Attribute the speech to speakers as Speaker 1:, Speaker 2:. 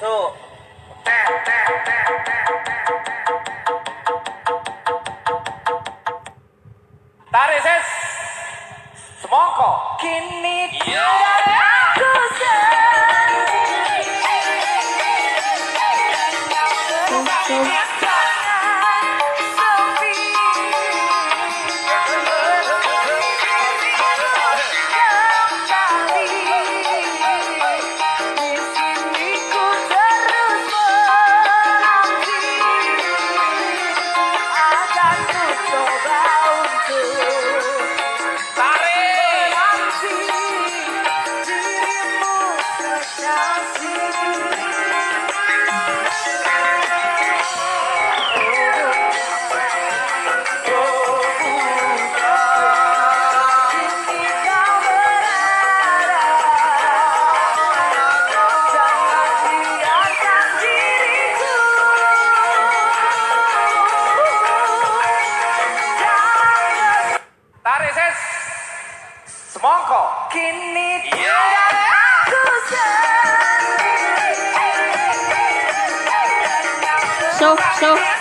Speaker 1: so teh
Speaker 2: tarik ses semongko
Speaker 1: kini tidak aku sendiri. Semongko. Kini. Yeah. Sendiri
Speaker 3: So, so.